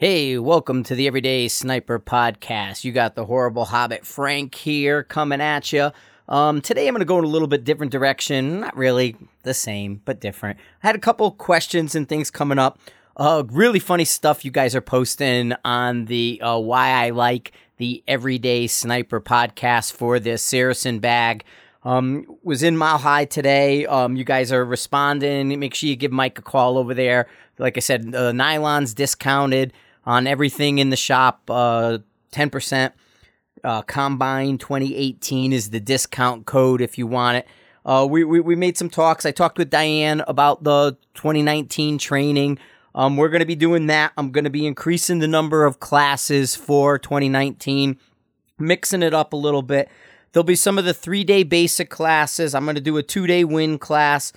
Hey, welcome to the Everyday Sniper Podcast. You got the horrible Hobbit Frank here coming at you. Um, today I'm going to go in a little bit different direction. Not really the same, but different. I had a couple questions and things coming up. Uh, really funny stuff you guys are posting on the uh, why I like the Everyday Sniper podcast for this Saracen bag. Um, was in Mile High today. Um, you guys are responding. Make sure you give Mike a call over there. Like I said, uh, nylon's discounted on everything in the shop. Uh, 10%. Uh, Combine 2018 is the discount code if you want it. Uh, we, we, we made some talks. I talked with Diane about the 2019 training. Um, we're going to be doing that. I'm going to be increasing the number of classes for 2019, mixing it up a little bit. There'll be some of the three day basic classes. I'm going to do a two day win class.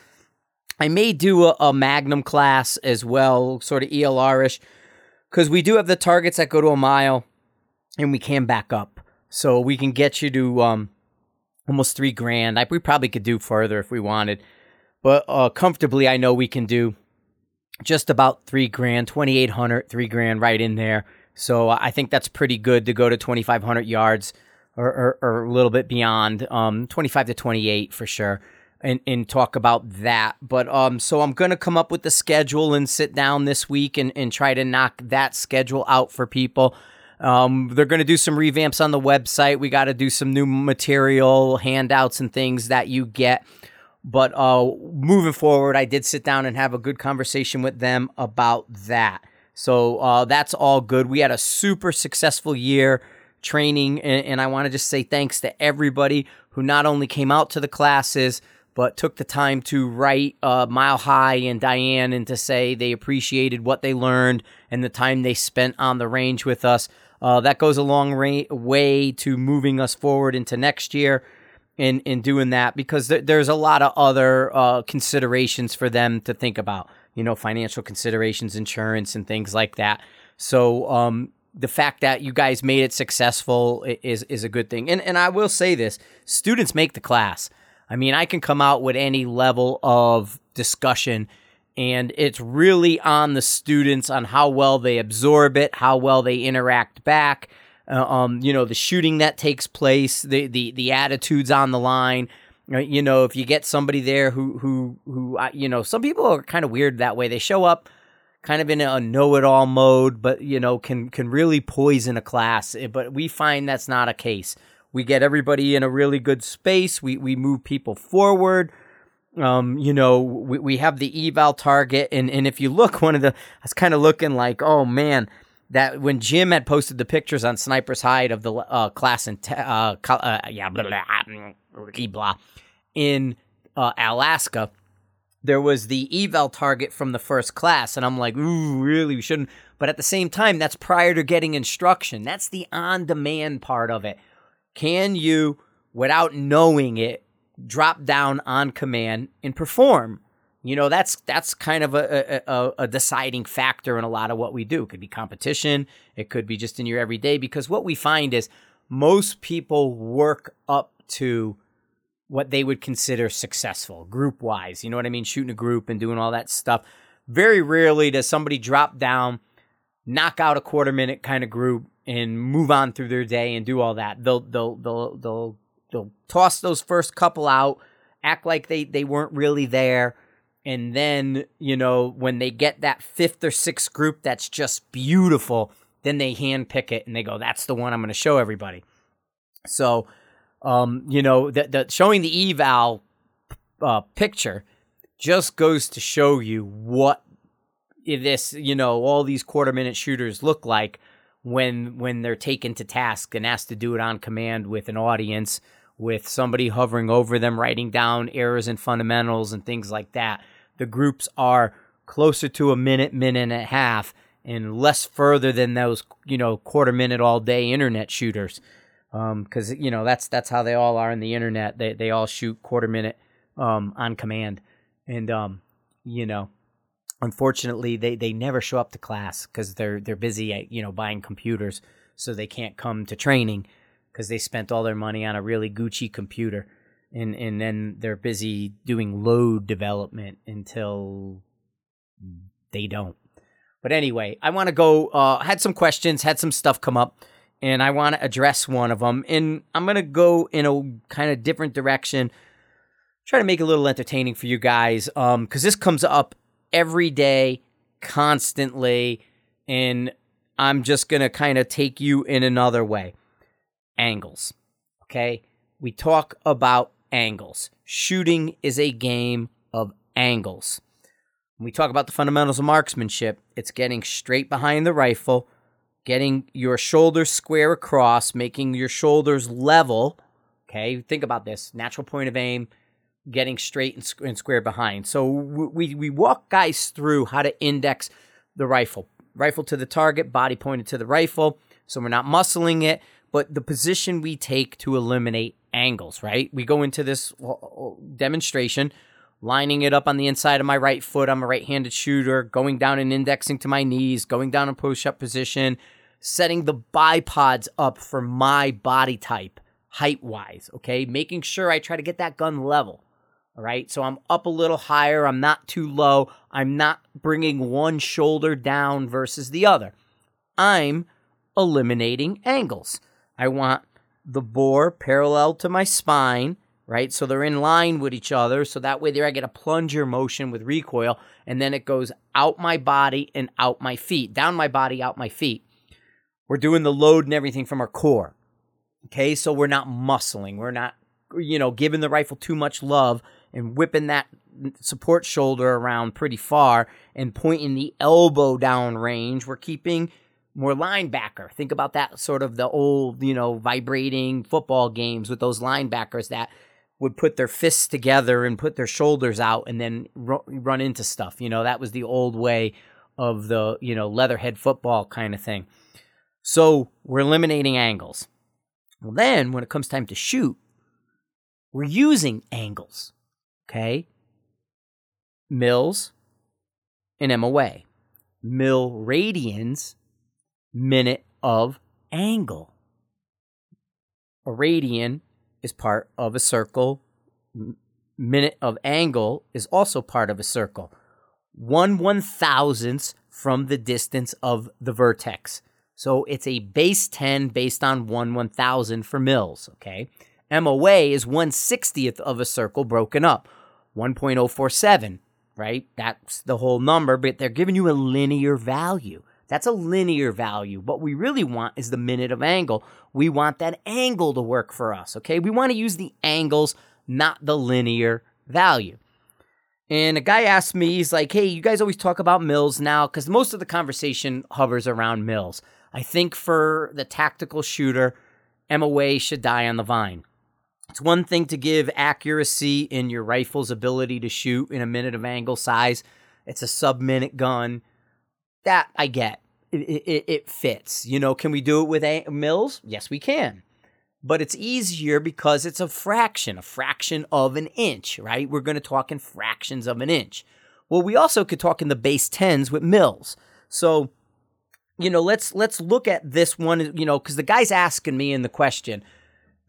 I may do a, a Magnum class as well, sort of ELR ish because we do have the targets that go to a mile and we can back up. So we can get you to um, almost three grand. I, we probably could do further if we wanted. But uh, comfortably, I know we can do just about three grand, 2,800, three grand right in there. So I think that's pretty good to go to 2,500 yards or, or, or a little bit beyond, um, 25 to 28 for sure and, and talk about that. But um, so I'm gonna come up with the schedule and sit down this week and, and try to knock that schedule out for people. Um, they're gonna do some revamps on the website. We got to do some new material, handouts, and things that you get. But uh, moving forward, I did sit down and have a good conversation with them about that. So uh, that's all good. We had a super successful year training, and, and I want to just say thanks to everybody who not only came out to the classes but took the time to write uh, Mile High and Diane and to say they appreciated what they learned and the time they spent on the range with us. Uh, that goes a long ra- way to moving us forward into next year in, in doing that because th- there's a lot of other uh, considerations for them to think about, you know, financial considerations, insurance, and things like that. So, um, the fact that you guys made it successful is is a good thing. And and I will say this, students make the class. I mean, I can come out with any level of discussion, and it's really on the students on how well they absorb it, how well they interact back. Uh, um, you know, the shooting that takes place, the the the attitudes on the line. Uh, you know, if you get somebody there who who who uh, you know, some people are kind of weird that way. They show up kind of in a know-it-all mode, but you know, can can really poison a class. Eh, but we find that's not a case. We get everybody in a really good space. We we move people forward. Um, you know, we, we have the eval target, and and if you look, one of the I was kind of looking like, oh man, that when Jim had posted the pictures on Sniper's Hide of the uh, class in te- uh, uh, yeah blah blah, blah in uh, Alaska, there was the eval target from the first class, and I'm like, ooh, really, we shouldn't. But at the same time, that's prior to getting instruction. That's the on-demand part of it. Can you, without knowing it, drop down on command and perform? You know, that's that's kind of a, a, a deciding factor in a lot of what we do. It could be competition, it could be just in your everyday, because what we find is most people work up to what they would consider successful group wise. You know what I mean? Shooting a group and doing all that stuff. Very rarely does somebody drop down, knock out a quarter minute kind of group, and move on through their day and do all that. They'll they'll they'll they'll they'll toss those first couple out, act like they they weren't really there, and then you know when they get that fifth or sixth group that's just beautiful, then they hand pick it and they go, "That's the one I'm going to show everybody." So, um, you know, the, the showing the eval uh, picture just goes to show you what this you know all these quarter minute shooters look like when when they're taken to task and asked to do it on command with an audience with somebody hovering over them writing down errors and fundamentals and things like that. The groups are closer to a minute minute and a half and less further than those you know quarter minute all day internet shooters. Because um, you know that's that's how they all are in the internet. They, they all shoot quarter minute um, on command. And um, you know unfortunately they, they never show up to class because they're they're busy at, you know buying computers so they can't come to training because they spent all their money on a really Gucci computer and and then they're busy doing load development until they don't But anyway, I want to go. Uh, had some questions, had some stuff come up, and I want to address one of them. And I'm gonna go in a kind of different direction. Try to make it a little entertaining for you guys, um, because this comes up every day, constantly, and I'm just gonna kind of take you in another way. Angles, okay? We talk about angles. Shooting is a game of angles. When we talk about the fundamentals of marksmanship, it's getting straight behind the rifle, getting your shoulders square across, making your shoulders level. Okay, think about this natural point of aim, getting straight and, and square behind. So we, we walk guys through how to index the rifle. Rifle to the target, body pointed to the rifle. So we're not muscling it, but the position we take to eliminate angles, right? We go into this demonstration lining it up on the inside of my right foot. I'm a right handed shooter, going down and indexing to my knees, going down in push up position, setting the bipods up for my body type, height wise, okay? Making sure I try to get that gun level. All right, so I'm up a little higher. I'm not too low. I'm not bringing one shoulder down versus the other. I'm eliminating angles. I want the bore parallel to my spine right? So they're in line with each other. So that way there I get a plunger motion with recoil, and then it goes out my body and out my feet, down my body, out my feet. We're doing the load and everything from our core. Okay, so we're not muscling. We're not, you know, giving the rifle too much love and whipping that support shoulder around pretty far and pointing the elbow down range. We're keeping more linebacker. Think about that sort of the old, you know, vibrating football games with those linebackers that would put their fists together and put their shoulders out and then run into stuff. You know, that was the old way of the, you know, leatherhead football kind of thing. So we're eliminating angles. Well, then when it comes time to shoot, we're using angles. Okay? Mils and MOA. Mill radians, minute of angle. A radian is part of a circle. Minute of angle is also part of a circle. One one thousandths from the distance of the vertex. So it's a base 10 based on 1 1000 for mills, okay? MOA is 1 60th of a circle broken up, 1.047, right? That's the whole number, but they're giving you a linear value. That's a linear value. What we really want is the minute of angle. We want that angle to work for us, okay? We want to use the angles, not the linear value. And a guy asked me, he's like, hey, you guys always talk about Mills now, because most of the conversation hovers around Mills. I think for the tactical shooter, MOA should die on the vine. It's one thing to give accuracy in your rifle's ability to shoot in a minute of angle size. It's a sub minute gun. That I get it, it, it fits. You know, can we do it with a- mils? Yes, we can. But it's easier because it's a fraction, a fraction of an inch, right? We're going to talk in fractions of an inch. Well, we also could talk in the base tens with mills. So, you know, let's let's look at this one, you know, because the guy's asking me in the question,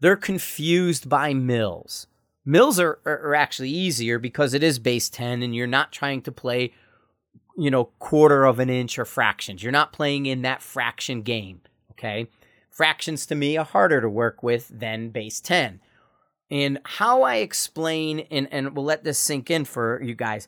they're confused by mills. Mills are, are, are actually easier because it is base 10 and you're not trying to play you know, quarter of an inch or fractions. You're not playing in that fraction game, okay? Fractions to me are harder to work with than base 10. And how I explain, and, and we'll let this sink in for you guys.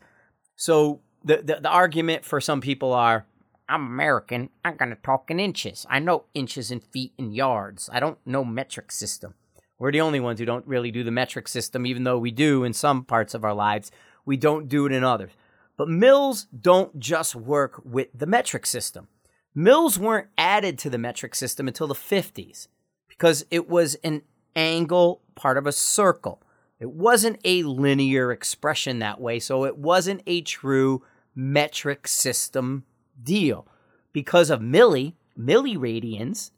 So, the, the, the argument for some people are I'm American. I'm going to talk in inches. I know inches and feet and yards. I don't know metric system. We're the only ones who don't really do the metric system, even though we do in some parts of our lives. We don't do it in others. But mills don't just work with the metric system. Mills weren't added to the metric system until the 50s because it was an angle part of a circle. It wasn't a linear expression that way, so it wasn't a true metric system deal. Because of milli, milliradians,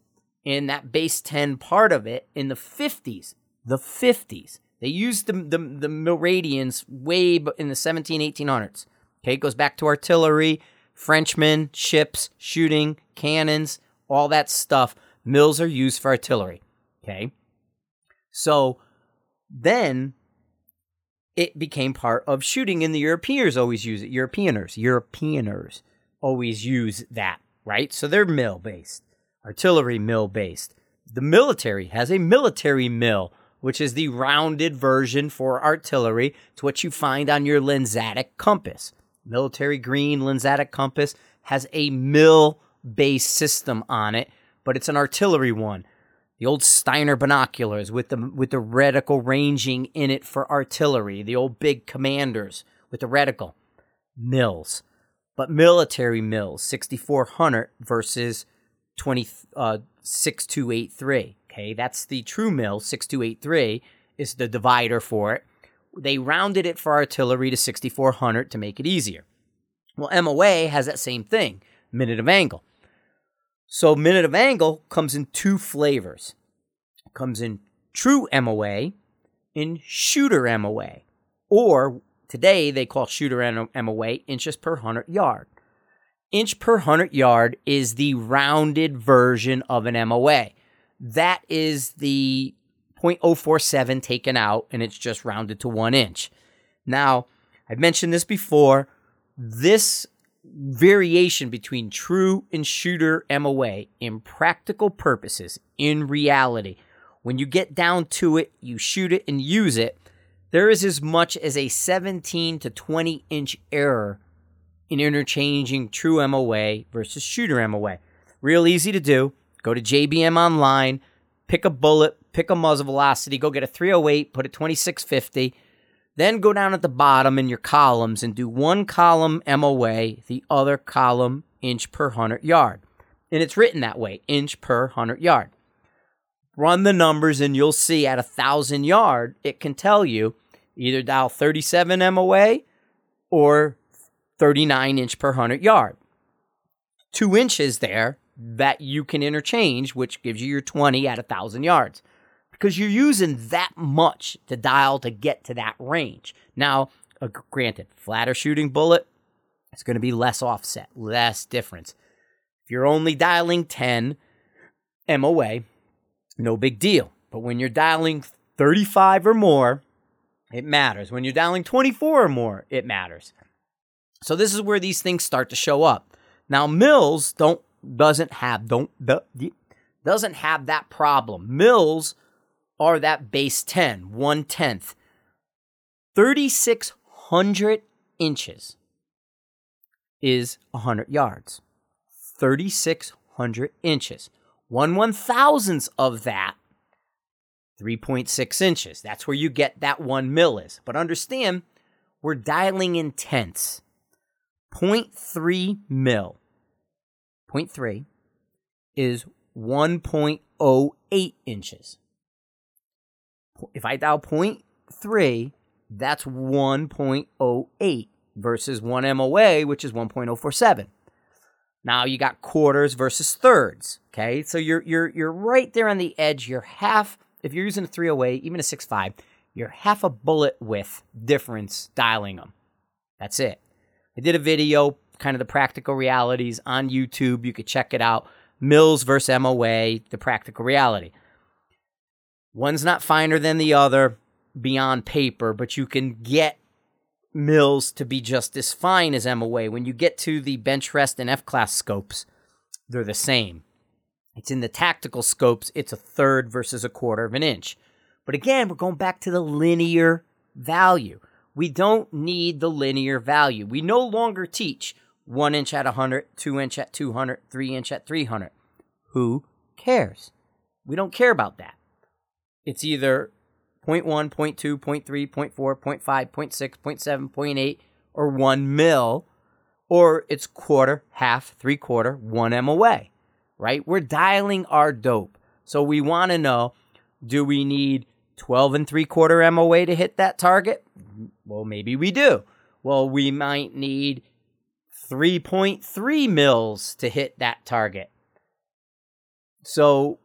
in that base 10 part of it in the 50s, the 50s. They used the, the, the way in the 17, 1800s. Okay, it goes back to artillery, Frenchmen, ships, shooting, cannons, all that stuff. Mills are used for artillery. Okay. So then it became part of shooting, and the Europeans always use it. Europeaners, Europeaners. always use that, right? So they're mill based, artillery mill based. The military has a military mill, which is the rounded version for artillery. It's what you find on your Lensatic compass. Military green Lensatic compass has a mill based system on it, but it's an artillery one. The old Steiner binoculars with the with the reticle ranging in it for artillery, the old big commanders with the reticle. Mills. But military mills, 6400 versus 20 uh, 6283. Okay, that's the true mill, 6283 is the divider for it. They rounded it for artillery to 6400 to make it easier. Well, MOA has that same thing, minute of angle. So minute of angle comes in two flavors. It comes in true MOA in shooter MOA. Or today they call shooter MOA inches per 100 yard. Inch per 100 yard is the rounded version of an MOA. That is the 0.047 taken out and it's just rounded to 1 inch. Now, I've mentioned this before. This variation between true and shooter MOA in practical purposes, in reality, when you get down to it, you shoot it and use it, there is as much as a 17 to 20 inch error in interchanging true MOA versus shooter MOA. Real easy to do. Go to JBM online, pick a bullet, pick a muzzle velocity, go get a 308, put a 2650 then go down at the bottom in your columns and do one column MOA, the other column inch per 100 yard. And it's written that way, inch per 100 yard. Run the numbers and you'll see at a 1,000 yard, it can tell you either dial 37 MOA or 39 inch per 100 yard. Two inches there that you can interchange, which gives you your 20 at a 1,000 yards because you're using that much to dial to get to that range. Now, uh, granted, flatter shooting bullet, it's going to be less offset, less difference. If you're only dialing 10 MOA, no big deal. But when you're dialing 35 or more, it matters. When you're dialing 24 or more, it matters. So this is where these things start to show up. Now mills don't doesn't have don't doesn't have that problem. Mills are that base 10, one tenth. 3,600 inches is 100 yards. 3,600 inches. One one thousandth of that, 3.6 inches. That's where you get that one mil is. But understand, we're dialing in tenths. 0.3 mil. 0.3 is 1.08 inches if I dial 0.3, that's 1.08 versus 1 MOA, which is 1.047. Now you got quarters versus thirds. Okay, so you're you're you're right there on the edge. You're half. If you're using a 308, even a 6.5, you're half a bullet width difference dialing them. That's it. I did a video, kind of the practical realities on YouTube. You could check it out. Mills versus MOA, the practical reality. One's not finer than the other beyond paper, but you can get mills to be just as fine as MOA. When you get to the bench rest and F class scopes, they're the same. It's in the tactical scopes, it's a third versus a quarter of an inch. But again, we're going back to the linear value. We don't need the linear value. We no longer teach one inch at 100, two inch at 200, three inch at 300. Who cares? We don't care about that it's either 0.1, 0.2, 0.3, 0.4, 0.5, 0.6, 0.7, 0.8, or 1 mil, or it's quarter, half, three quarter, 1 MOA, right? We're dialing our dope. So we want to know do we need 12 and 3 quarter MOA to hit that target? Well, maybe we do. Well, we might need 3.3 mils to hit that target. So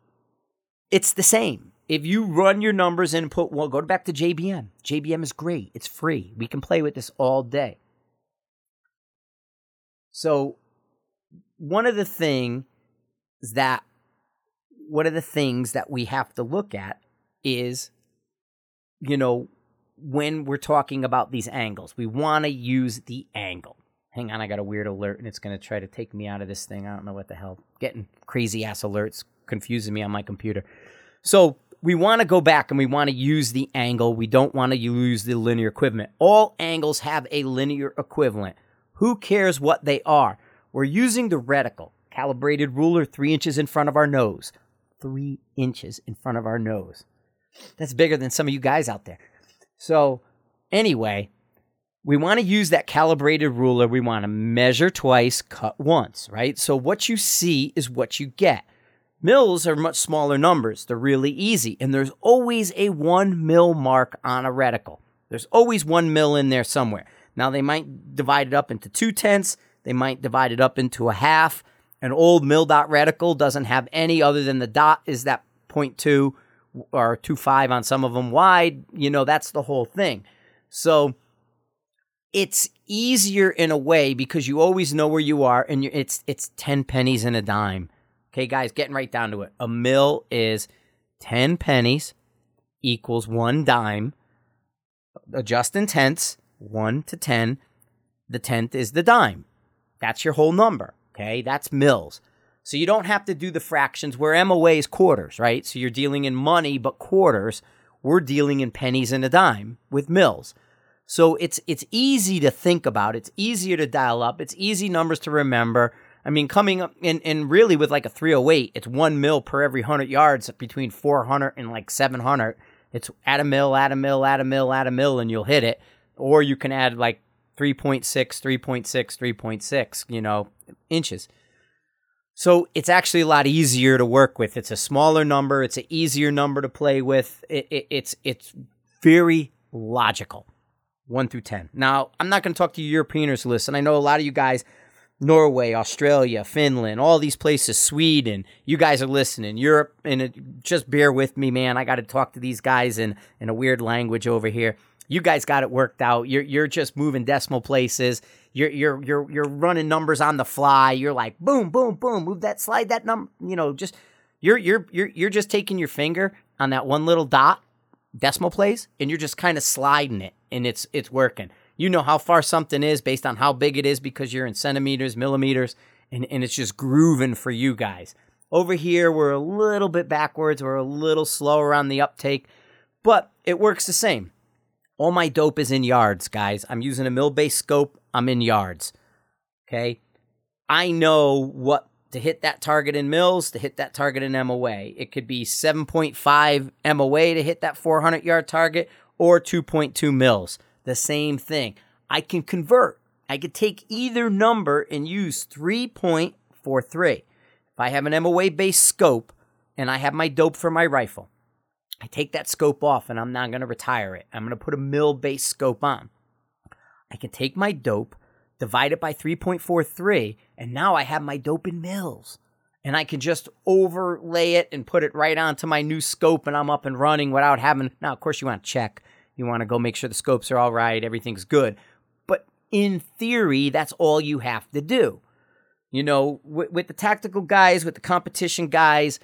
it's the same if you run your numbers and put well, go back to JBM. JBM is great. It's free. We can play with this all day. So one of the things that one of the things that we have to look at is you know when we're talking about these angles we want to use the angle Hang on, I got a weird alert and it's going to try to take me out of this thing. I don't know what the hell. Getting crazy ass alerts confusing me on my computer. So we want to go back and we want to use the angle. We don't want to use the linear equivalent. All angles have a linear equivalent. Who cares what they are? We're using the reticle, calibrated ruler three inches in front of our nose. Three inches in front of our nose. That's bigger than some of you guys out there. So, anyway, we want to use that calibrated ruler. We want to measure twice, cut once, right? So, what you see is what you get. Mills are much smaller numbers. They're really easy. And there's always a one mil mark on a reticle. There's always one mil in there somewhere. Now, they might divide it up into two tenths, they might divide it up into a half. An old mil dot reticle doesn't have any other than the dot is that 0.2 or two five on some of them wide. You know, that's the whole thing. So, it's easier in a way because you always know where you are and it's it's 10 pennies and a dime Okay, guys, getting right down to it. A mill is 10 pennies equals one dime. Adjust in tenths, 1 to 10. The tenth is the dime. That's your whole number. Okay, that's mills. So you don't have to do the fractions where MOA is quarters, right? So you're dealing in money, but quarters. We're dealing in pennies and a dime with mills. So it's it's easy to think about. It's easier to dial up. It's easy numbers to remember. I mean, coming up and, and really with like a 308, it's one mil per every 100 yards between 400 and like 700. It's add a mil, add a mil, add a mil, add a mil, and you'll hit it. Or you can add like 3.6, 3.6, 3.6, you know, inches. So it's actually a lot easier to work with. It's a smaller number. It's an easier number to play with. It, it, it's it's very logical, one through ten. Now I'm not going to talk to Europeaners list, and I know a lot of you guys Norway, Australia, Finland, all these places, Sweden. You guys are listening. Europe, and it, just bear with me, man. I got to talk to these guys in, in a weird language over here. You guys got it worked out. You're you're just moving decimal places. You're you're you're you're running numbers on the fly. You're like boom, boom, boom, move that, slide that number. You know, just you're you're you're you're just taking your finger on that one little dot decimal place, and you're just kind of sliding it, and it's it's working you know how far something is based on how big it is because you're in centimeters, millimeters, and, and it's just grooving for you guys. Over here, we're a little bit backwards, we're a little slower on the uptake, but it works the same. All my dope is in yards, guys. I'm using a mill based scope, I'm in yards. Okay. I know what to hit that target in mills, to hit that target in MOA. It could be 7.5 MOA to hit that 400 yard target or 2.2 mills the same thing. I can convert. I could take either number and use 3.43. If I have an MOA based scope and I have my dope for my rifle, I take that scope off and I'm not going to retire it. I'm going to put a mill based scope on. I can take my dope, divide it by 3.43, and now I have my dope in mills. And I can just overlay it and put it right onto my new scope and I'm up and running without having. Now, of course, you want to check you want to go make sure the scopes are all right, everything's good. But in theory, that's all you have to do. You know, with, with the tactical guys, with the competition guys,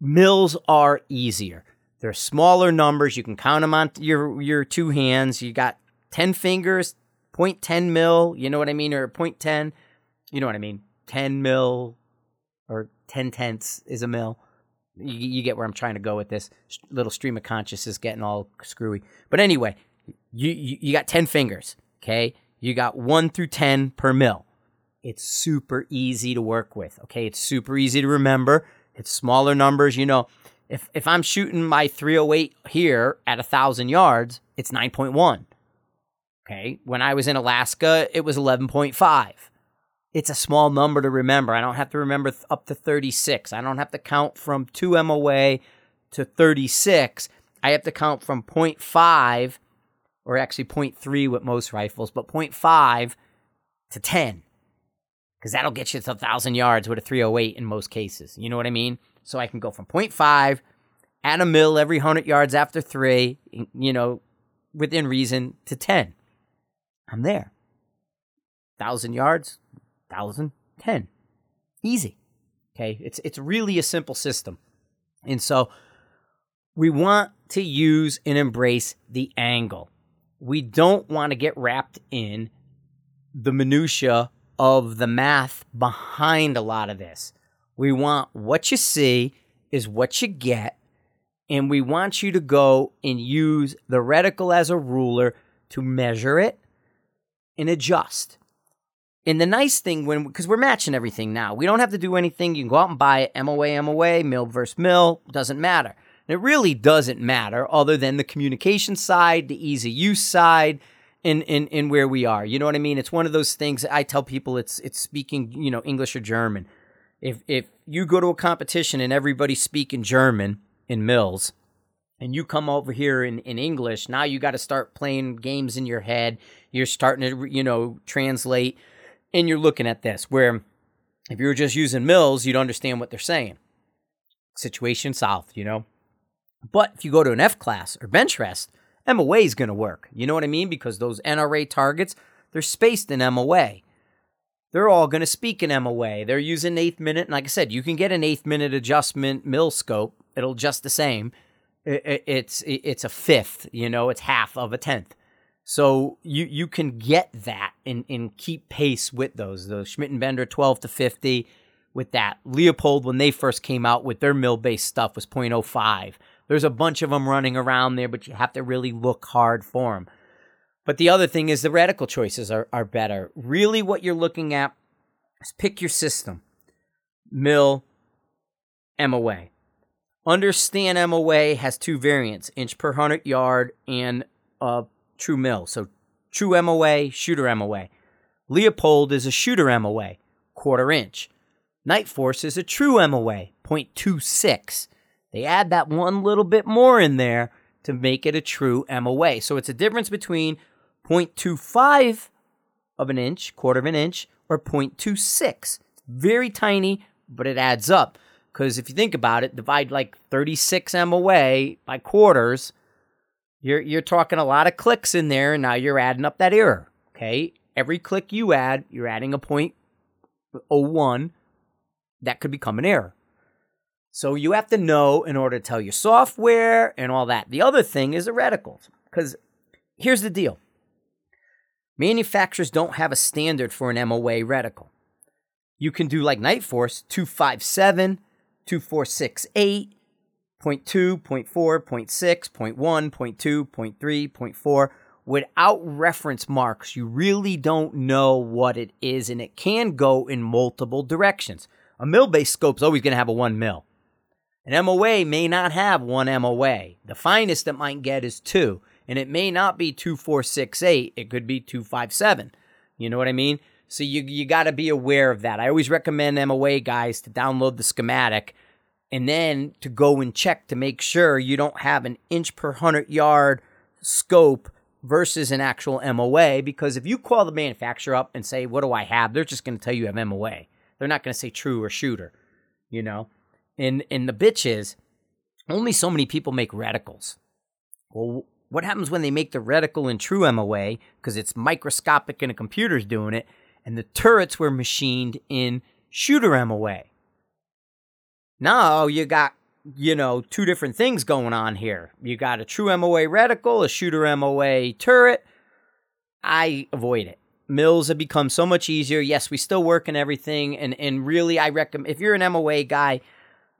mills are easier. They're smaller numbers. You can count them on your your two hands. You got 10 fingers, 0.10 mil, you know what I mean? Or 0.10, you know what I mean? 10 mil or 10 tenths is a mil. You, you, get where I'm trying to go with this. Little stream of consciousness getting all screwy. But anyway, you, you, you got 10 fingers, okay? You got 1 through 10 per mil. It's super easy to work with, okay? It's super easy to remember. It's smaller numbers, you know. If if I'm shooting my 308 here at 1000 yards, it's 9.1. Okay? When I was in Alaska, it was 11.5 it's a small number to remember. I don't have to remember th- up to 36. I don't have to count from 2 MOA to 36. I have to count from 0.5 or actually 0.3 with most rifles, but 0.5 to 10. Because that'll get you to 1,000 yards with a 308 in most cases. You know what I mean? So I can go from 0.5, add a mill every 100 yards after three, you know, within reason, to 10. I'm there. 1,000 yards, thousand, ten, easy. Okay, it's it's really a simple system, and so we want to use and embrace the angle. We don't want to get wrapped in the minutia of the math behind a lot of this. We want what you see is what you get, and we want you to go and use the reticle as a ruler to measure it and adjust. And the nice thing when because we're matching everything now, we don't have to do anything. You can go out and buy it, MOA, MOA, mill versus mill, doesn't matter. And it really doesn't matter other than the communication side, the easy use side, in, in, in where we are. You know what I mean? It's one of those things I tell people it's it's speaking, you know, English or German. If if you go to a competition and everybody's speaking German in mills, and you come over here in, in English, now you got to start playing games in your head. You're starting to, you know, translate, and you're looking at this. Where if you were just using mills, you'd understand what they're saying. Situation solved, you know. But if you go to an F class or bench rest, MOA is going to work. You know what I mean? Because those NRA targets, they're spaced in MOA. They're all going to speak in MOA. They're using eighth minute. And like I said, you can get an eighth minute adjustment mill scope. It'll adjust the same it's it's a fifth, you know, it's half of a tenth. So you you can get that and, and keep pace with those. The Schmidt and Bender 12 to 50 with that. Leupold when they first came out with their mill based stuff, was 0.05. There's a bunch of them running around there, but you have to really look hard for them. But the other thing is the reticle choices are, are better. Really, what you're looking at is pick your system mill, MOA. Understand MOA has two variants inch per 100 yard and a true mill. So true MOA, shooter MOA. Leupold is a shooter MOA, quarter inch. Nightforce is a true MOA, 0.26. They add that one little bit more in there to make it a true MOA. So it's a difference between 0.25 of an inch, quarter of an inch, or 0.26. Very tiny, but it adds up. Because if you think about it, divide like 36 MOA by quarters, you're you're talking a lot of clicks in there, and now you're adding up that error. Okay, every click you add, you're adding a point oh one that could become an error. So you have to know in order to tell your software and all that. The other thing is the reticles, because here's the deal: manufacturers don't have a standard for an MOA reticle. You can do like Nightforce 257 2468, 0.2, 0.4, 0.6, 0.1, 0.2, 0.3, 0.4. Without reference marks, you really don't know what it is, and it can go in multiple directions. A mill based scope is always going to have a 1 mil. An MOA may not have one MOA. The finest it might get is 2, and it may not be 2468, it could be 257. You know what I mean? So you you got to be aware of that. I always recommend MOA guys to download the schematic and then to go and check to make sure you don't have an inch per 100 yard scope versus an actual MOA because if you call the manufacturer up and say, "What do I have?" they're just going to tell you have MOA. They're not going to say true or shooter, you know. And and the bitch is only so many people make reticles. Well, what happens when they make the reticle in true MOA because it's microscopic and a computer's doing it? And the turrets were machined in shooter MOA. Now you got, you know, two different things going on here. You got a true MOA reticle, a shooter MOA turret. I avoid it. Mills have become so much easier. Yes, we still work and everything, and and really, I recommend if you're an MOA guy,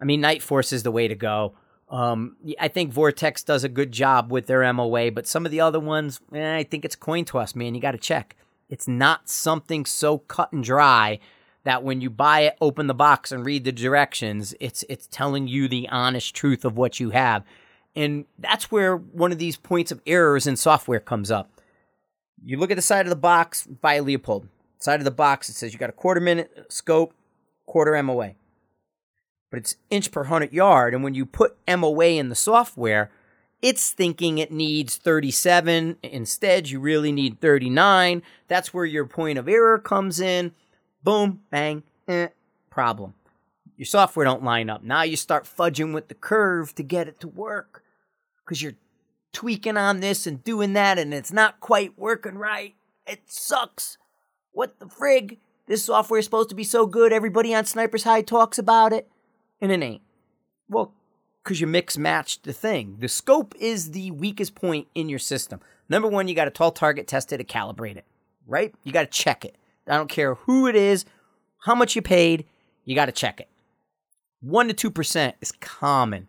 I mean, Nightforce is the way to go. Um, I think Vortex does a good job with their MOA, but some of the other ones, eh, I think it's coin toss, man. You got to check. It's not something so cut and dry that when you buy it, open the box and read the directions, it's it's telling you the honest truth of what you have. And that's where one of these points of errors in software comes up. You look at the side of the box, by Leupold. Side of the box, it says you got a quarter minute scope, quarter MOA. But it's inch per hundred yard. And when you put MOA in the software, it's thinking it needs 37. Instead, you really need 39. That's where your point of error comes in. Boom, bang, eh, problem. Your software don't line up. Now you start fudging with the curve to get it to work because you're tweaking on this and doing that and it's not quite working right. It sucks. What the frig? This software is supposed to be so good. Everybody on Sniper's Hide talks about it, and it ain't. Well, because you mix matched the thing. The scope is the weakest point in your system. Number one, you got a tall target tested to calibrate it. right? You got to check it. I don't care who it is, how much you paid, you got to check it. 1 to 2% is common,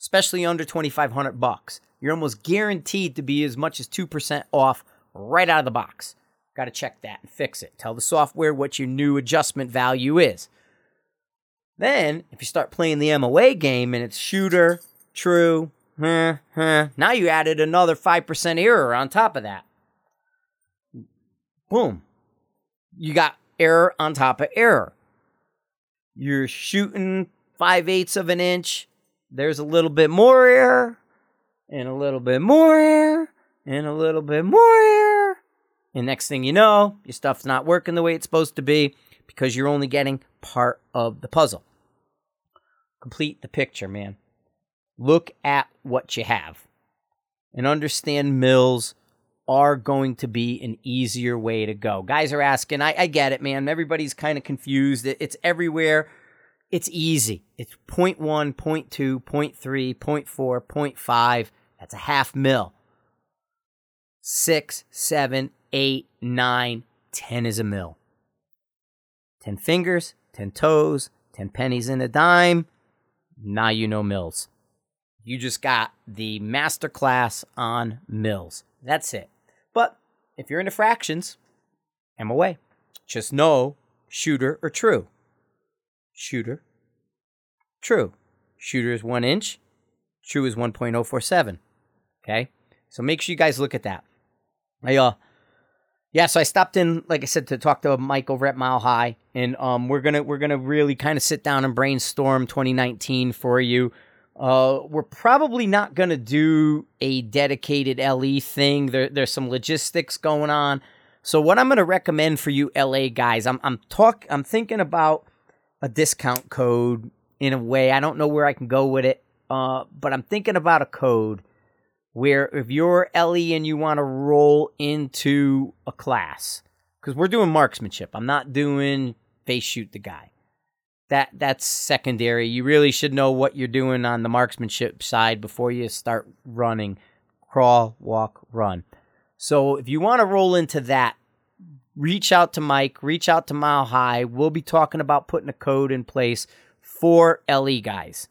especially under 2500 bucks. You're almost guaranteed to be as much as 2% off right out of the box. Got to check that and fix it. Tell the software what your new adjustment value is. Then, if you start playing the MOA game and it's shooter, true, huh, huh, now you added another 5% error on top of that. Boom. You got error on top of error. You're shooting 5 eighths of an inch. There's a little bit more error, and a little bit more error, and a little bit more error. And next thing you know, your stuff's not working the way it's supposed to be because you're only getting part of the puzzle. Complete the picture, man. Look at what you have and understand mills are going to be an easier way to go. Guys are asking, I, I get it, man. Everybody's kind of confused. It's everywhere. It's easy. It's 0.1, 0.2, 0.3, 0.4, 0.5. That's a half mil. Six, seven, eight, nine, ten is a mil. Ten fingers, ten toes, ten pennies in a dime. Now you know mills. You just got the master class on mills. That's it. But if you're into fractions, MOA. Just know shooter or true. Shooter, true. Shooter is one inch, true is 1.047. Okay? So make sure you guys look at that. I, uh, yeah, so I stopped in, like I said, to talk to Mike over at Mile High, and um, we're gonna we're gonna really kind of sit down and brainstorm 2019 for you. Uh, we're probably not gonna do a dedicated LE thing. There, there's some logistics going on. So what I'm gonna recommend for you LE guys, I'm I'm talk I'm thinking about a discount code in a way. I don't know where I can go with it, uh, but I'm thinking about a code where if you're LE and you want to roll into a class, because we're doing marksmanship, I'm not doing face shoot the guy. That that's secondary. You really should know what you're doing on the marksmanship side before you start running. Crawl, walk, run. So if you want to roll into that, reach out to Mike, reach out to Mile High. We'll be talking about putting a code in place for LE guys.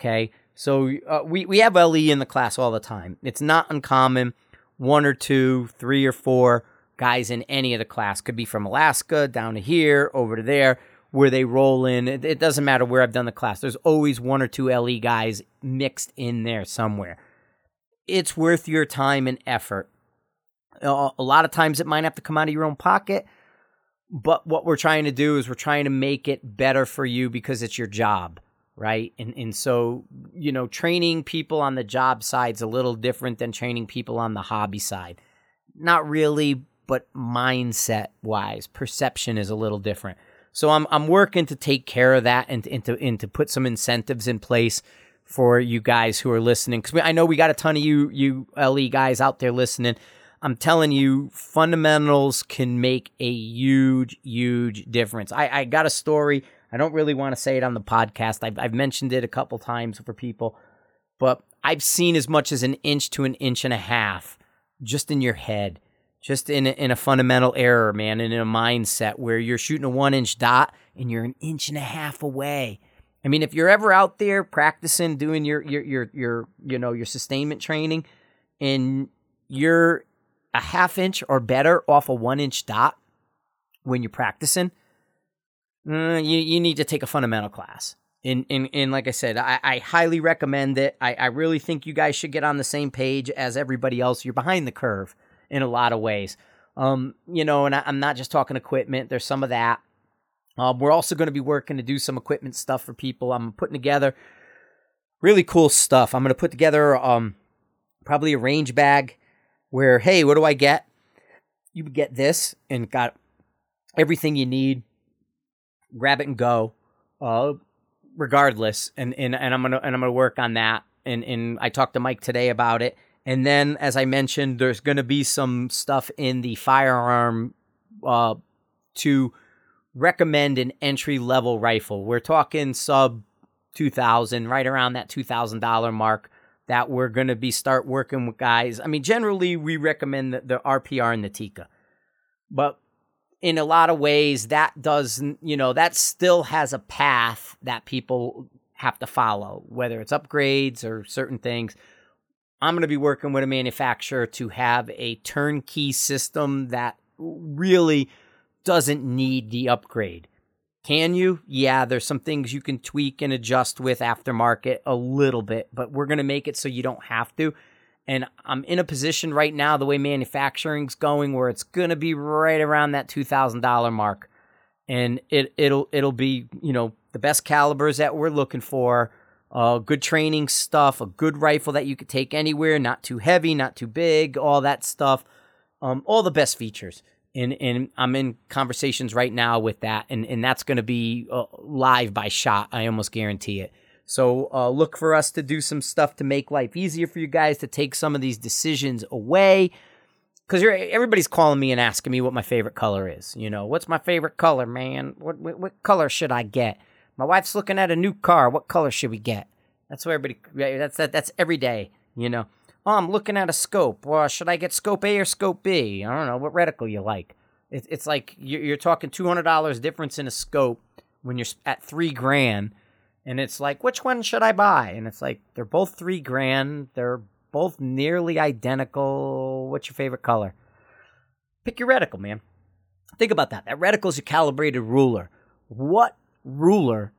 Okay. So uh, we, we have LE in the class all the time. It's not uncommon. One or two, three or four guys in any of the class could be from Alaska down to here, over to there, where they roll in. It, it doesn't matter where I've done the class. There's always one or two LE guys mixed in there somewhere. It's worth your time and effort. A lot of times it might have to come out of your own pocket, but what we're trying to do is we're trying to make it better for you because it's your job right? And and so you know, training people on the job side is a little different than training people on the hobby side. Not really, but mindset wise, perception is a little different. So I'm I'm working to take care of that and, and to and to put some incentives in place for you guys who are listening because I know we got a ton of you you LE guys out there listening. I'm telling you, fundamentals can make a huge, huge difference. I, I got a story I don't really want to say it on the podcast. I've, I've mentioned it a couple times for people, but I've seen as much as an inch to an inch and a half just in your head, just in a, in a fundamental error, man, and in a mindset where you're shooting a one inch dot and you're an inch and a half away. I mean, if you're ever out there practicing doing your your your your you know your sustainment training, and you're a half inch or better off a one inch dot when you're practicing, uh, you you need to take a fundamental class. And, and, and like I said, I, I highly recommend it. I, I really think you guys should get on the same page as everybody else. You're behind the curve in a lot of ways. Um, you know, and I, am not just talking equipment. There's some of that. Um, we're also going to be working to do some equipment stuff for people. I'm putting together really cool stuff. I'm going to put together um, probably a range bag where, hey, what do I get? You get this and got everything you need grab it and go, uh, regardless. And, and and I'm gonna and I'm gonna work on that. And and I talked to Mike today about it. And then, as I mentioned, there's gonna be some stuff in the firearm uh, to recommend an entry level rifle. We're talking sub two thousand, right around that two thousand dollar mark. That we're gonna be start working with guys. I mean, generally we recommend the, the RPR and the Tikka, But in a lot of ways, that does, you know, that still has a path that people have to follow, whether it's upgrades or certain things. I'm going to be working with a manufacturer to have a turnkey system that really doesn't need the upgrade. Can you? Yeah, there's some things you can tweak and adjust with aftermarket a little bit, but we're going to make it so you don't have to. And I'm in a position right now, the way manufacturing's going, where it's going to be right around that $2,000 mark. And it, it'll, it'll be, you know, the best calibers that we're looking for, uh, good training stuff, a good rifle that you could take anywhere, not too heavy, not too big, all that stuff. Um, all the best features and and I'm in conversations right now with that, and and that's going to be uh, live by shot. I almost guarantee it. So uh, look for us to do some stuff to make life easier for you guys to take some of these decisions away. Because everybody's calling me and asking me what my favorite color is. You know, what's my favorite color, man? What, what what color should I get? My wife's looking at a new car. What color should we get? That's what everybody. That's that. That's every day. You know. Oh, I'm looking at a scope. Well, should I get scope A or scope B? I don't know what reticle you like. It, it's like you're, you're talking two hundred dollars difference in a scope when you're at three grand, and it's like which one should I buy? And it's like they're both three grand. They're both nearly identical. What's your favorite color? Pick your reticle, man. Think about that. That reticle is a calibrated ruler. What ruler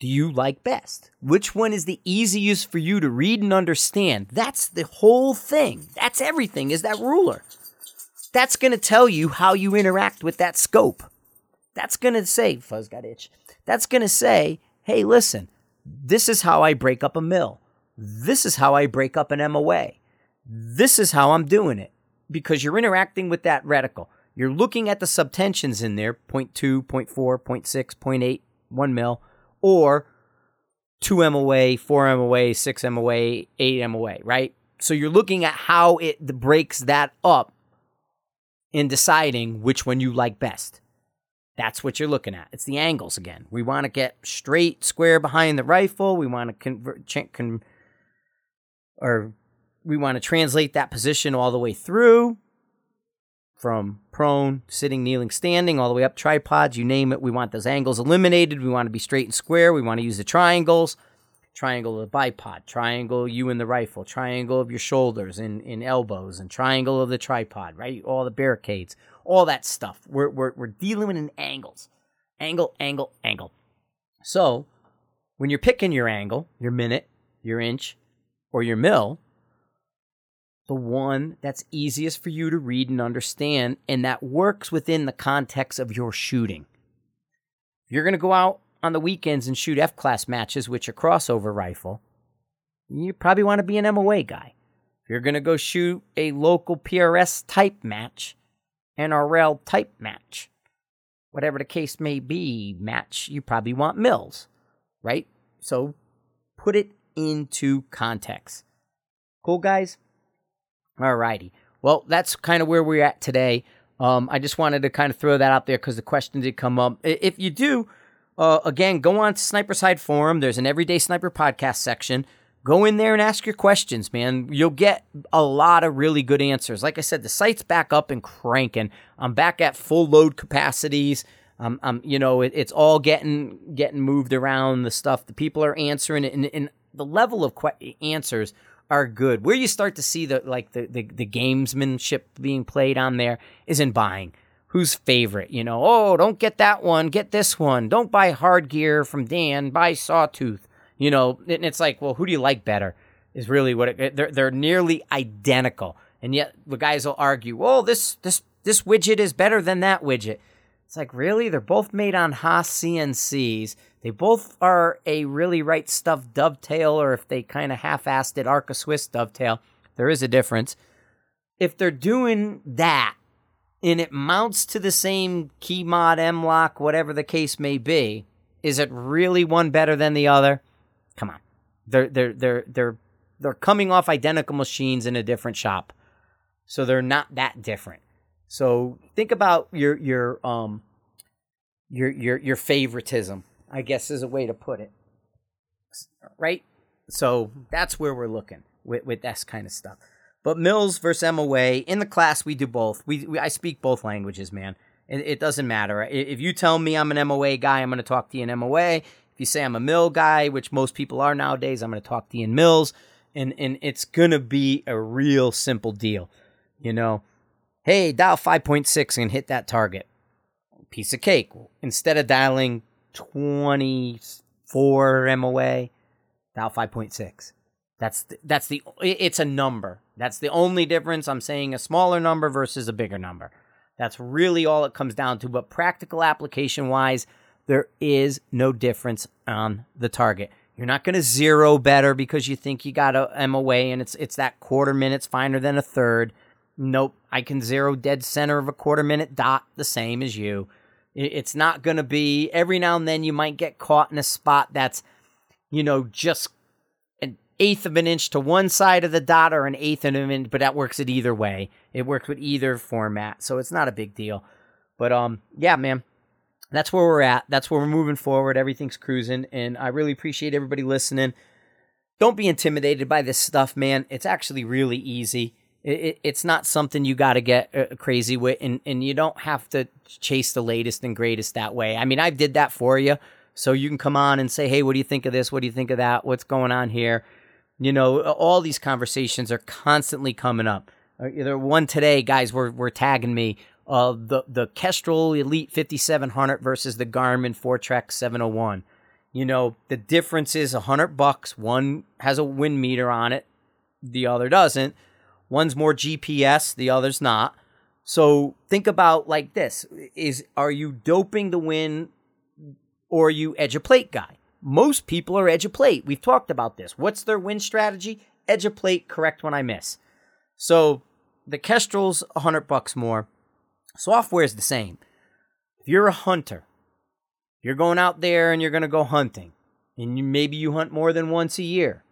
do you like best? Which one is the easiest for you to read and understand? That's the whole thing. That's everything, is that ruler. That's going to tell you how you interact with that scope. That's going to say, Fuzz got itch. That's going to say, hey, listen, this is how I break up a mil. This is how I break up an MOA. This is how I'm doing it because you're interacting with that reticle. You're looking at the subtensions in there 0.2, 0.4, 0.6, 0.8, 1 mil or 2 MOA, 4 MOA, 6 MOA, 8 MOA, right? So you're looking at how it breaks that up in deciding which one you like best. That's what you're looking at. It's the angles again. We want to get straight, square behind the rifle. We want to convert, con, or we want to translate that position all the way through from prone, sitting, kneeling, standing, all the way up tripods, you name it. We want those angles eliminated. We want to be straight and square. We want to use the triangles. Triangle of the bipod, triangle you and the rifle, triangle of your shoulders and, and elbows, and triangle of the tripod, right? All the barricades, all that stuff. We're, we're, we're dealing in angles. Angle, angle, angle. So when you're picking your angle, your minute, your inch, or your mil, the one that's easiest for you to read and understand, and that works within the context of your shooting. If you're going to go out on the weekends and shoot F class matches, which are crossover rifle, you probably want to be an MOA guy. If you're going to go shoot a local PRS type match, NRL type match, whatever the case may be, match, you probably want mils, right? So put it into context. Cool, guys? All righty. Well, that's kind of where we're at today. Um, I just wanted to kind of throw that out there because the question did come up. If you do, uh, again, go on to Sniper's Hide Forum. There's an Everyday Sniper podcast section. Go in there and ask your questions, man. You'll get a lot of really good answers. Like I said, the site's back up and cranking. I'm back at full load capacities. Um, um, you know, it, it's all getting getting moved around. The stuff the people are answering, and, and the level of que- answers are good. Where you start to see the like the, the, the gamesmanship being played on there is in buying. Who's favorite? You know, oh, don't get that one, get this one. Don't buy hard gear from Dan, buy Sawtooth. You know, and it's like, well, who do you like better? Is really what it, they're they're nearly identical, and yet the guys will argue, well, this this this widget is better than that widget. It's like, really? They're both made on Haas CNCs. They both are a Really Right Stuff dovetail, or if they kind of half assed it, Arca Swiss dovetail. There is a difference. If they're doing that and it mounts to the same KeyMod, M lock, whatever the case may be, is it really one better than the other? Come on. They're they're they're they're they're coming off identical machines in a different shop. So they're not that different. So think about your your um your your your favoritism I guess is a way to put it. Right? So that's where we're looking with, with this kind of stuff. But Mils versus MOA in the class, we do both. We, we I speak both languages, man. It, it doesn't matter. If you tell me I'm an MOA guy, I'm going to talk to you in MOA. If you say I'm a mil guy, which most people are nowadays, I'm going to talk to in mils. And, and it's going to be a real simple deal. You know, hey, dial 5.6 and hit that target. Piece of cake. Instead of dialing 24 MOA, dial 5.6. That's the, that's the it's a number. That's the only difference. I'm saying a smaller number versus a bigger number. That's really all it comes down to. But practical application wise, there is no difference on the target. You're not going to zero better because you think you got a MOA and it's it's that quarter minute's finer than a third. Nope, I can zero dead center of a quarter minute dot the same as you. It's not going to be every now and then you might get caught in a spot that's you know just an eighth of an inch to one side of the dot or an eighth of an inch, but that works it either way. It works with either format, so it's not a big deal. But um, yeah, man, that's where we're at. That's where we're moving forward. Everything's cruising, and I really appreciate everybody listening. Don't be intimidated by this stuff, man. It's actually really easy. It, it, it's not something you got to get uh, crazy with, and, and you don't have to chase the latest and greatest that way. I mean, I did that for you, so you can come on and say, "Hey, what do you think of this? What do you think of that? What's going on here?" You know, all these conversations are constantly coming up. Uh, there one today, guys were were tagging me uh, the the Kestrel Elite 5700 versus the Garmin Foretrek 701. You know, the difference is a hundred bucks. One has a wind meter on it, the other doesn't. One's more GPS, the other's not. So think about like this: is are you doping the wind, or are you edge of plate guy? Most people are edge of plate. We've talked about this. What's their win strategy? Edge of plate, correct when I miss. So the Kestrel's a hundred bucks more. Software is the same. If you're a hunter, you're going out there and you're going to go hunting, and you, maybe you hunt more than once a year.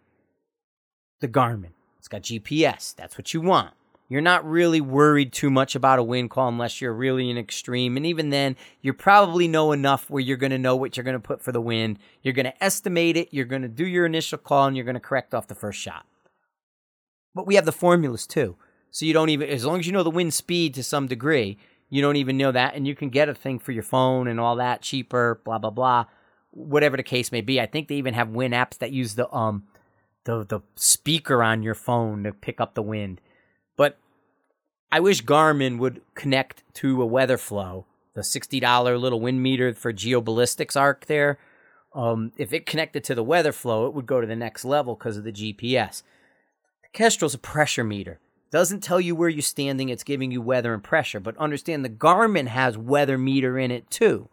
The Garmin, it's got GPS. That's what you want. You're not really worried too much about a wind call unless you're really an extreme. And even then, you probably know enough where you're going to know what you're going to put for the wind. You're going to estimate it. You're going to do your initial call and you're going to correct off the first shot. But we have the formulas too. So you don't even, as long as you know the wind speed to some degree, you don't even know that. And you can get a thing for your phone and all that cheaper, blah, blah, blah. Whatever the case may be. I think they even have wind apps that use the, um, the, the speaker on your phone to pick up the wind. But I wish Garmin would connect to a WeatherFlow, the $60 little wind meter for geoballistics arc there. Um, if it connected to the WeatherFlow, it would go to the next level because of the GPS. The Kestrel's a pressure meter. Doesn't tell you where you're standing, it's giving you weather and pressure. But understand the Garmin has weather meter in it too.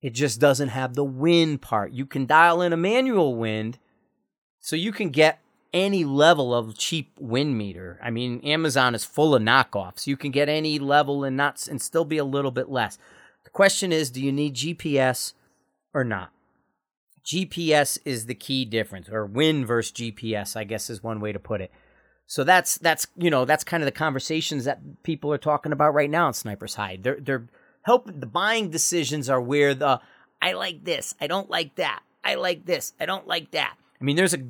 It just doesn't have the wind part. You can dial in a manual wind so you can get any level of cheap wind meter. I mean, Amazon is full of knockoffs. You can get any level and not and still be a little bit less. The question is, do you need GPS or not? GPS is the key difference, or wind versus GPS, I guess is one way to put it. So that's that's you know that's kind of the conversations that people are talking about right now in Sniper's Hide. They're they're helping the buying decisions are where the I like this, I don't like that, I like this, I don't like that. I mean, there's a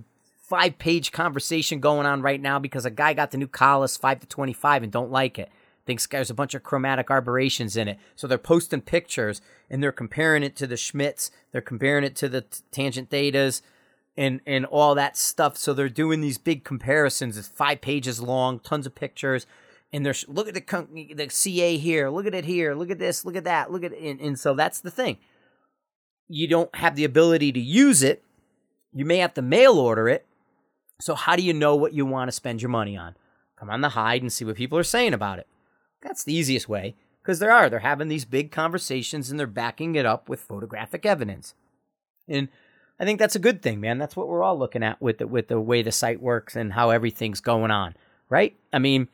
five page conversation going on right now because a guy got the new Kahles five to twenty five and don't like it. Thinks there's a bunch of chromatic aberrations in it. So they're posting pictures and they're comparing it to the Schmidts, they're comparing it to the t- Tangent Thetas and and all that stuff. So they're doing these big comparisons. It's five pages long, tons of pictures, and they're look at the the CA here, look at it here, look at this, look at that, look at. And, and so that's the thing. You don't have the ability to use it. You may have to mail order it. So how do you know what you want to spend your money on? Come on the hide and see what people are saying about it. That's the easiest way because there are. They're having these big conversations and they're backing it up with photographic evidence. And I think that's a good thing, man. That's what we're all looking at with the, with the way the site works and how everything's going on, right? I mean,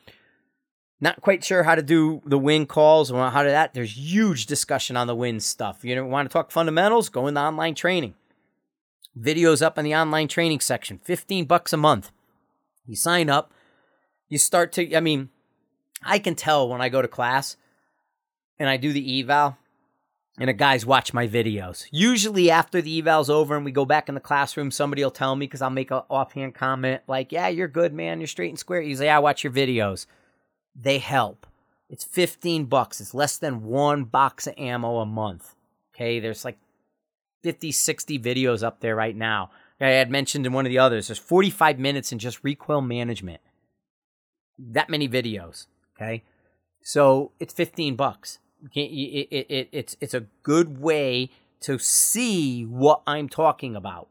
not quite sure how to do the win calls or how to that. There's huge discussion on the win stuff. You want to talk fundamentals? Go in the online training. Videos up in the online training section. 15 bucks a month. You sign up. You start to, I mean, I can tell when I go to class and I do the eval and the guys watch my videos. Usually after the eval's over and we go back in the classroom, somebody will tell me because I'll make an offhand comment like, "Yeah, you're good, man. You're straight and square." Usually, "Yeah, I watch your videos." They help. It's 15 bucks. It's less than one box of ammo a month. Okay, there's like 50, 60 videos up there right now. I had mentioned in one of the others, there's 45 minutes in just recoil management. That many videos. Okay. So it's 15 bucks. It, it, it, it's, it's a good way to see what I'm talking about.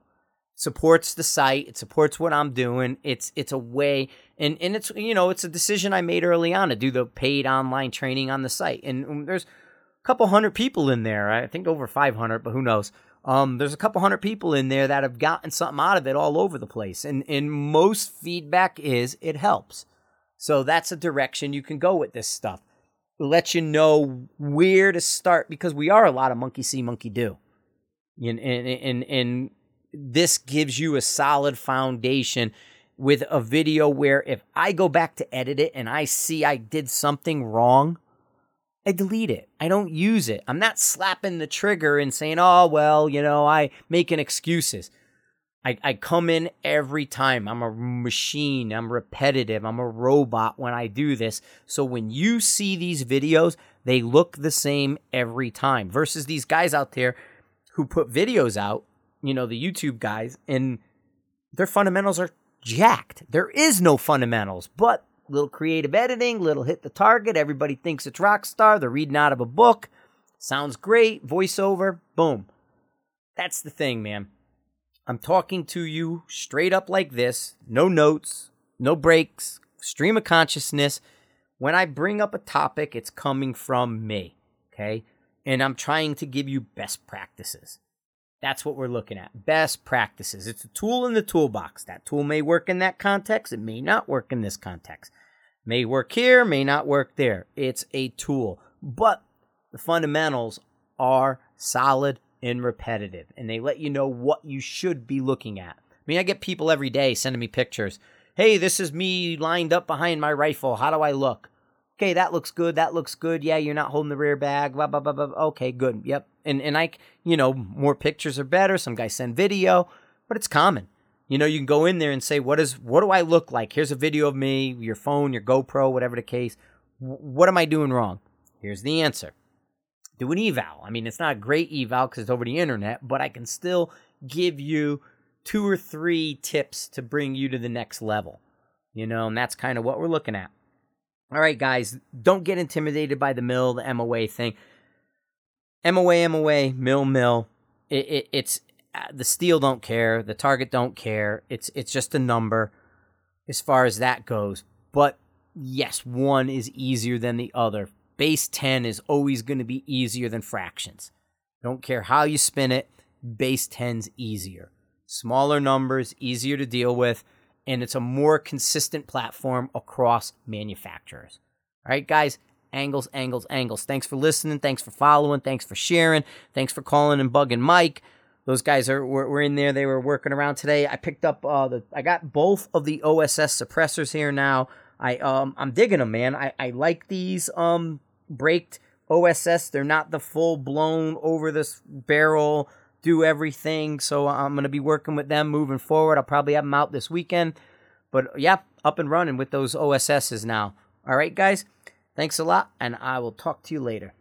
Supports the site. It supports what I'm doing. It's it's a way, and and it's you know it's a decision I made early on to do the paid online training on the site. And um, there's a couple hundred people in there. I think over 500, but who knows? Um, there's a couple hundred people in there that have gotten something out of it all over the place, and and most feedback is it helps. So that's a direction you can go with this stuff. It lets you know where to start because we are a lot of monkey see, monkey do. And, and, and, and this gives you a solid foundation with a video where if I go back to edit it and I see I did something wrong, I delete it. I don't use it. I'm not slapping the trigger and saying, oh, well, you know, I making excuses. I, I come in every time. I'm a machine. I'm repetitive. I'm a robot when I do this. So when you see these videos, they look the same every time versus these guys out there who put videos out, you know, the YouTube guys, and their fundamentals are jacked. There is no fundamentals, but little creative editing, little hit the target. Everybody thinks it's Rockstar. They're reading out of a book. Sounds great. Voiceover. Boom. That's the thing, man. I'm talking to you straight up like this, no notes, no breaks, stream of consciousness. When I bring up a topic, it's coming from me, okay? And I'm trying to give you best practices. That's what we're looking at. Best practices. It's a tool in the toolbox. That tool may work in that context, it may not work in this context. May work here, may not work there. It's a tool. But the fundamentals are solid and repetitive, and they let you know what you should be looking at. I mean, I get people every day sending me pictures. Hey, this is me lined up behind my rifle. How do I look? Okay, that looks good. That looks good. Yeah, you're not holding the rear bag. Blah blah blah blah. Okay, good. Yep. And and I, you know, more pictures are better. Some guys send video, but it's common. You know, you can go in there and say, "What is? What do I look like?" Here's a video of me, your phone, your GoPro, whatever the case. what am I doing wrong? Here's the answer do an eval. I mean, it's not a great eval because it's over the internet, but I can still give you two or three tips to bring you to the next level. You know, and that's kind of what we're looking at. All right, guys, don't get intimidated by the mil, the MOA thing. MOA, MOA, mil, mil. It, it, it's uh, the steel don't care, the target don't care. It's it's just a number as far as that goes. But yes, one is easier than the other base 10 is always going to be easier than fractions. Don't care how you spin it, base 10's easier. Smaller numbers, easier to deal with, and it's a more consistent platform across manufacturers. All right, guys, angles, angles, angles. Thanks for listening. Thanks for following. Thanks for sharing. Thanks for calling and bugging Mike. Those guys are were, were in there. They were working around today. I picked up uh, the. I got both of the OSS suppressors here now. I um I'm digging them, man. I I like these um braked OSS. They're not the full blown over this barrel do everything. So I'm gonna be working with them moving forward. I'll probably have them out this weekend. But yeah, up and running with those OSSs now. All right, guys. Thanks a lot, and I will talk to you later.